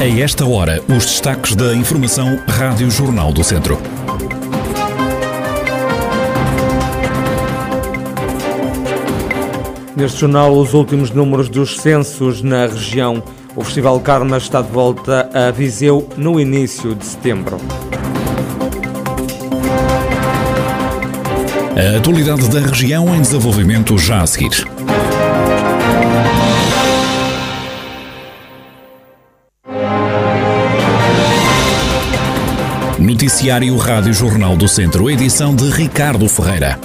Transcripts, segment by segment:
A esta hora, os destaques da Informação Rádio Jornal do Centro. Neste jornal, os últimos números dos censos na região. O Festival Karma está de volta a Viseu no início de setembro. A atualidade da região em desenvolvimento já a seguir. Noticiário Rádio Jornal do Centro, edição de Ricardo Ferreira.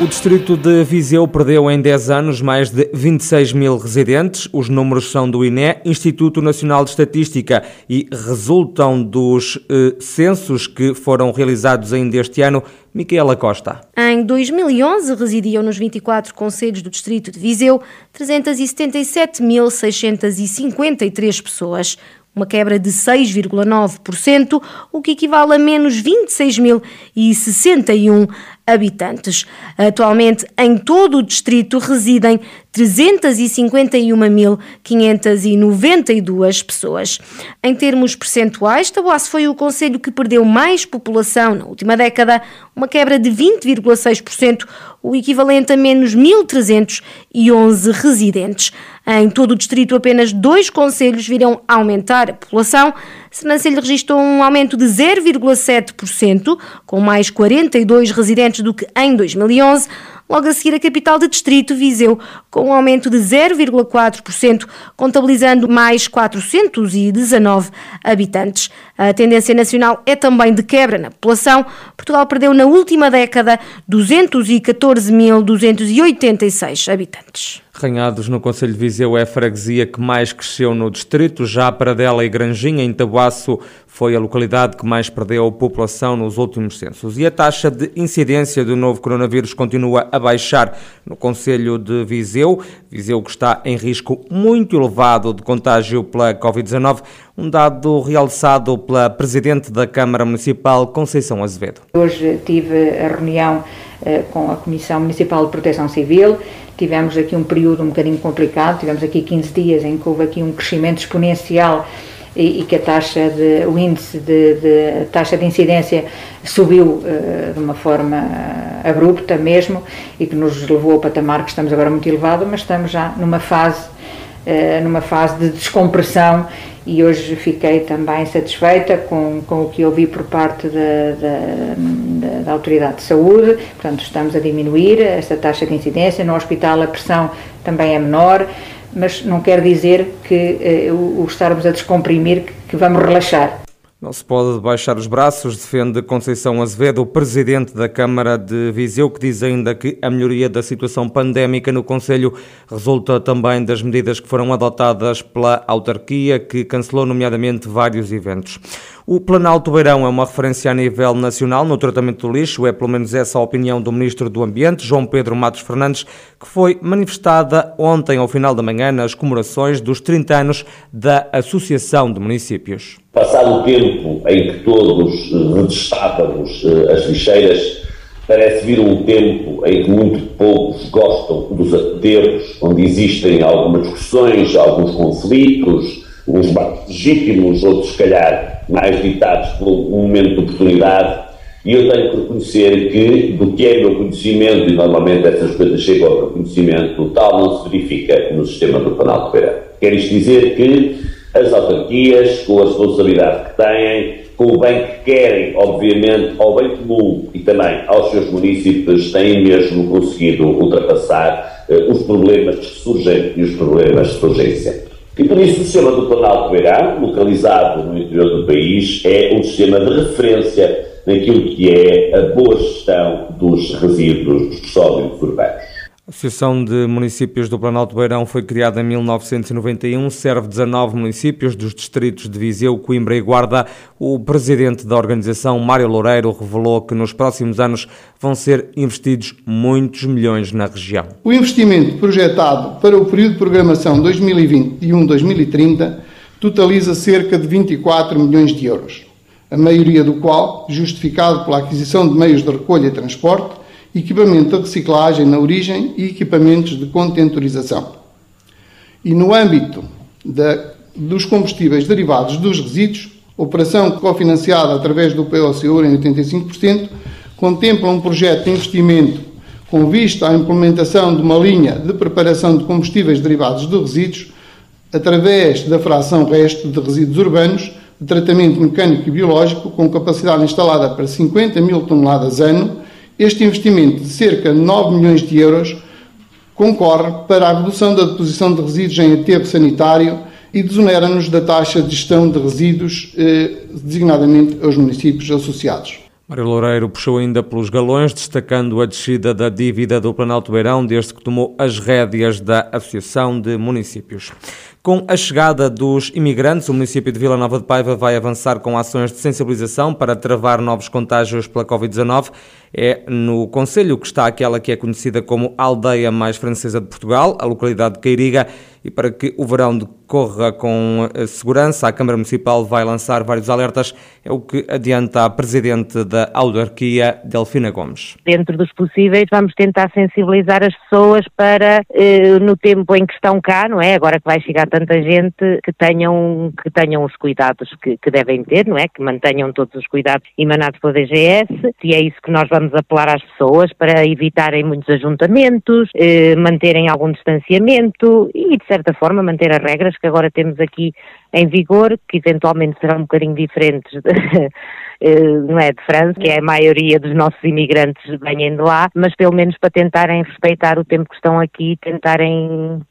O distrito de Viseu perdeu em 10 anos mais de 26 mil residentes. Os números são do INE, Instituto Nacional de Estatística, e resultam dos eh, censos que foram realizados ainda este ano. Micaela Costa. Em 2011 residiam nos 24 conselhos do distrito de Viseu 377.653 pessoas uma quebra de 6,9%, o que equivale a menos 26.061 habitantes. Atualmente, em todo o distrito residem 351.592 pessoas. Em termos percentuais, Taboaço foi o conselho que perdeu mais população na última década, uma quebra de 20,6%, o equivalente a menos 1.311 residentes. Em todo o distrito, apenas dois conselhos viram aumentar a população. Sernancelho registrou um aumento de 0,7%, com mais 42 residentes do que em 2011. Logo a seguir, a capital de distrito, Viseu, com um aumento de 0,4%, contabilizando mais 419 habitantes. A tendência nacional é também de quebra na população. Portugal perdeu na última década 214.286 habitantes. Ranhados no Conselho de Viseu é a freguesia que mais cresceu no distrito, já Paradela e Granjinha, em Tabuaço, foi a localidade que mais perdeu população nos últimos censos. E a taxa de incidência do novo coronavírus continua a baixar no Conselho de Viseu. Viseu que está em risco muito elevado de contágio pela Covid-19, um dado realçado pela Presidente da Câmara Municipal, Conceição Azevedo. Hoje tive a reunião eh, com a Comissão Municipal de Proteção Civil, tivemos aqui um período um bocadinho complicado, tivemos aqui 15 dias em que houve aqui um crescimento exponencial e, e que a taxa de, o índice de, de taxa de incidência subiu uh, de uma forma abrupta mesmo e que nos levou ao patamar que estamos agora muito elevado, mas estamos já numa fase uh, numa fase de descompressão e hoje fiquei também satisfeita com, com o que ouvi por parte da, da, da, da, Autoridade de Saúde, portanto estamos a diminuir esta taxa de incidência, no hospital a pressão também é menor, mas não quer dizer que eh, o, o, estarmos a descomprimir que, que vamos relaxar. Não se pode baixar os braços, defende Conceição Azevedo, presidente da Câmara de Viseu, que diz ainda que a melhoria da situação pandémica no Conselho resulta também das medidas que foram adotadas pela autarquia, que cancelou nomeadamente vários eventos. O Planalto Beirão é uma referência a nível nacional no tratamento do lixo, é pelo menos essa a opinião do Ministro do Ambiente, João Pedro Matos Fernandes, que foi manifestada ontem ao final da manhã nas comemorações dos 30 anos da Associação de Municípios. Passado o tempo em que todos redestávamos eh, as lixeiras, parece vir um tempo em que muito poucos gostam dos aterros, onde existem algumas discussões, alguns conflitos, uns bancos legítimos, outros, se calhar, mais ditados um momento de oportunidade. E eu tenho que reconhecer que, do que é meu conhecimento, e normalmente essas coisas chegam ao meu conhecimento, tal não se verifica no sistema do Planalto Beira. Quer isto dizer que as autarquias, com a responsabilidade que têm, com o bem que querem, obviamente, ao bem comum e também aos seus municípios, têm mesmo conseguido ultrapassar eh, os problemas que surgem e os problemas que surgem sempre. E por isso o sistema do Planalto Beirão, localizado no interior do país, é um sistema de referência naquilo que é a boa gestão dos resíduos sólidos urbanos. A Associação de Municípios do Planalto Beirão foi criada em 1991, serve 19 municípios dos distritos de Viseu, Coimbra e Guarda. O presidente da organização, Mário Loureiro, revelou que nos próximos anos vão ser investidos muitos milhões na região. O investimento projetado para o período de programação 2021-2030 totaliza cerca de 24 milhões de euros, a maioria do qual justificado pela aquisição de meios de recolha e transporte equipamento de reciclagem na origem e equipamentos de contentorização. E no âmbito da, dos combustíveis derivados dos resíduos, operação cofinanciada através do POCUR em 85%, contempla um projeto de investimento com vista à implementação de uma linha de preparação de combustíveis derivados de resíduos através da fração resto de resíduos urbanos de tratamento mecânico e biológico com capacidade instalada para 50 mil toneladas ano. Este investimento de cerca de 9 milhões de euros concorre para a redução da deposição de resíduos em aterro sanitário e desonera-nos da taxa de gestão de resíduos, eh, designadamente aos municípios associados. Mário Loureiro puxou ainda pelos galões, destacando a descida da dívida do Planalto Beirão desde que tomou as rédeas da Associação de Municípios. Com a chegada dos imigrantes, o município de Vila Nova de Paiva vai avançar com ações de sensibilização para travar novos contágios pela Covid-19. É no Conselho que está aquela que é conhecida como aldeia mais francesa de Portugal, a localidade de Queiriga, e para que o verão decorra com eh, segurança, a Câmara Municipal vai lançar vários alertas, é o que adianta a Presidente da autarquia, Delfina Gomes. Dentro dos possíveis, vamos tentar sensibilizar as pessoas para, eh, no tempo em que estão cá, não é? Agora que vai chegar tanta gente que tenham, que tenham os cuidados que, que devem ter, não é? Que mantenham todos os cuidados emanados pela DGS e é isso que nós vamos apelar às pessoas para evitarem muitos ajuntamentos, eh, manterem algum distanciamento e, de certa forma, manter as regras que agora temos aqui em vigor, que eventualmente serão um bocadinho diferentes eh, não é, de França, que é a maioria dos nossos imigrantes vêm de lá, mas pelo menos para tentarem respeitar o tempo que estão aqui, tentarem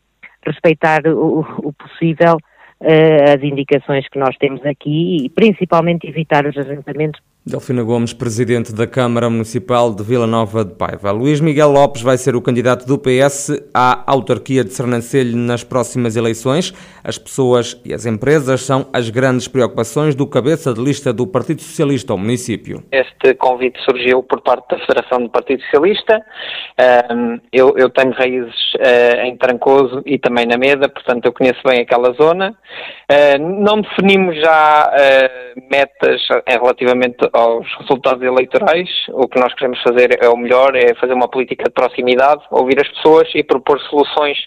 respeitar o, o possível uh, as indicações que nós temos aqui e principalmente evitar os ajuntamentos Delfina Gomes, presidente da Câmara Municipal de Vila Nova de Paiva. Luís Miguel Lopes vai ser o candidato do PS à autarquia de Sernancelho nas próximas eleições. As pessoas e as empresas são as grandes preocupações do cabeça de lista do Partido Socialista ao município. Este convite surgiu por parte da Federação do Partido Socialista. Eu, eu tenho raízes eh, em Trancoso e também na Meda, portanto eu conheço bem aquela zona. Eh, não definimos já eh, metas relativamente aos resultados eleitorais, o que nós queremos fazer é o melhor, é fazer uma política de proximidade, ouvir as pessoas e propor soluções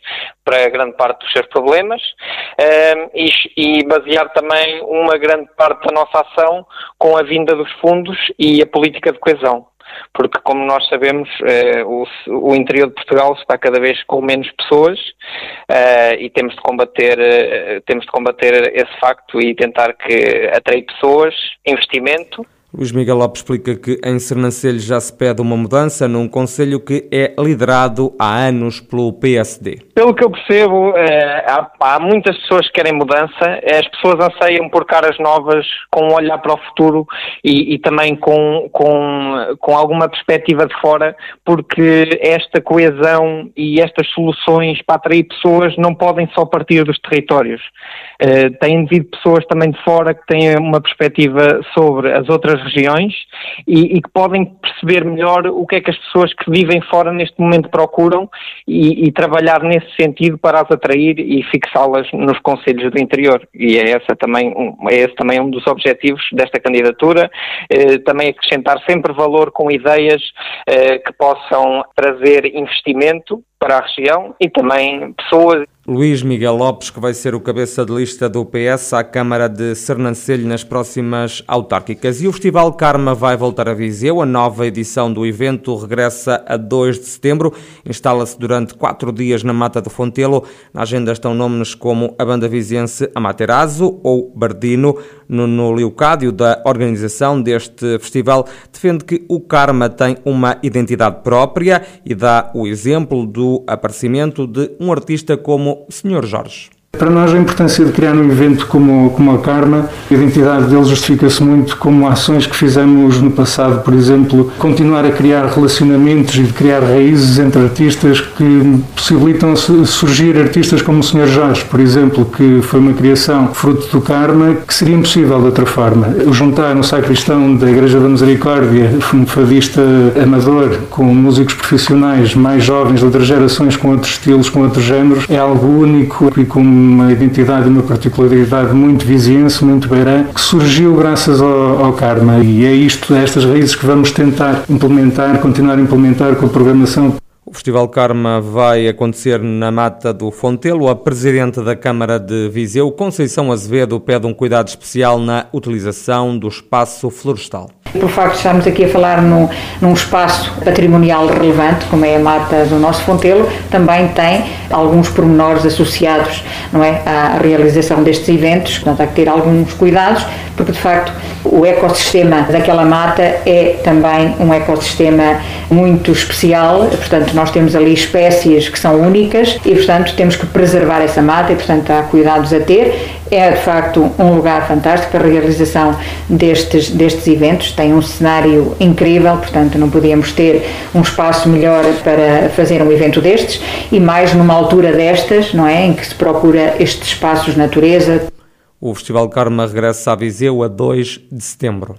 para grande parte dos seus problemas. E, e, basear também uma grande parte da nossa ação com a vinda dos fundos e a política de coesão. Porque como nós sabemos eh, o, o, interior de Portugal está cada vez com menos pessoas eh, e temos de combater eh, temos de combater esse facto e tentar que atrair pessoas, investimento Luís Miguel Lopes explica que em Sernancelho já se pede uma mudança num conselho que é liderado há anos pelo PSD. Pelo que eu percebo, é, há, muitas pessoas que querem mudança, as pessoas anseiam por caras novas, com um olhar para o futuro e, e também com, com, com alguma perspectiva de fora, porque esta coesão e estas soluções para atrair pessoas não podem só partir dos territórios. Uh, têm de vir pessoas também de fora que têm uma perspectiva sobre as outras regiões e, e, que podem perceber melhor o que é que as pessoas que vivem fora neste momento procuram e, e trabalhar nesse sentido para as atrair e fixá-las nos conselhos do interior. E é, essa também, é esse também um dos objetivos desta candidatura, eh, também acrescentar sempre valor com ideias eh, que possam trazer investimento para a região e também pessoas. Luís Miguel Lopes, que vai ser o cabeça de lista do PS à Câmara de Sernancelho nas próximas autárquicas. E o Festival Karma vai voltar a Viseu. A nova edição do evento regressa a 2 de setembro. Instala-se durante quatro dias na Mata do Fontelo. Na agenda estão nomes como a banda viziense Amaterasu ou Bardino. No Leocádio, da organização deste festival, defende que o Karma tem uma identidade própria e dá o exemplo do do aparecimento de um artista como Sr. Jorge. Para nós a importância de criar um evento como, como a Karma, a identidade dele justifica-se muito como ações que fizemos no passado, por exemplo, continuar a criar relacionamentos e de criar raízes entre artistas que possibilitam surgir artistas como o Sr. Jorge, por exemplo, que foi uma criação fruto do Karma que seria impossível de outra forma. Juntar um sacristão da Igreja da Misericórdia, um fadista amador, com músicos profissionais mais jovens de outras gerações, com outros estilos, com outros géneros, é algo único e com uma identidade, uma particularidade muito viziense, muito beirã, que surgiu graças ao, ao Karma. E é isto, é estas raízes que vamos tentar implementar, continuar a implementar com a programação Festival Karma vai acontecer na Mata do Fontelo. A Presidente da Câmara de Viseu, Conceição Azevedo, pede um cuidado especial na utilização do espaço florestal. Por facto de estarmos aqui a falar no, num espaço patrimonial relevante, como é a mata do nosso Fontelo, também tem alguns pormenores associados não é, à realização destes eventos, portanto há que ter alguns cuidados, porque de facto o ecossistema daquela mata é também um ecossistema muito especial, portanto nós temos ali espécies que são únicas e portanto temos que preservar essa mata e portanto há cuidados a ter. É de facto um lugar fantástico para a realização destes, destes eventos, tem um cenário incrível, portanto não podíamos ter um espaço melhor para fazer um evento destes e mais numa altura destas, não é, em que se procura estes espaços natureza. O Festival Karma regressa a Viseu a 2 de setembro.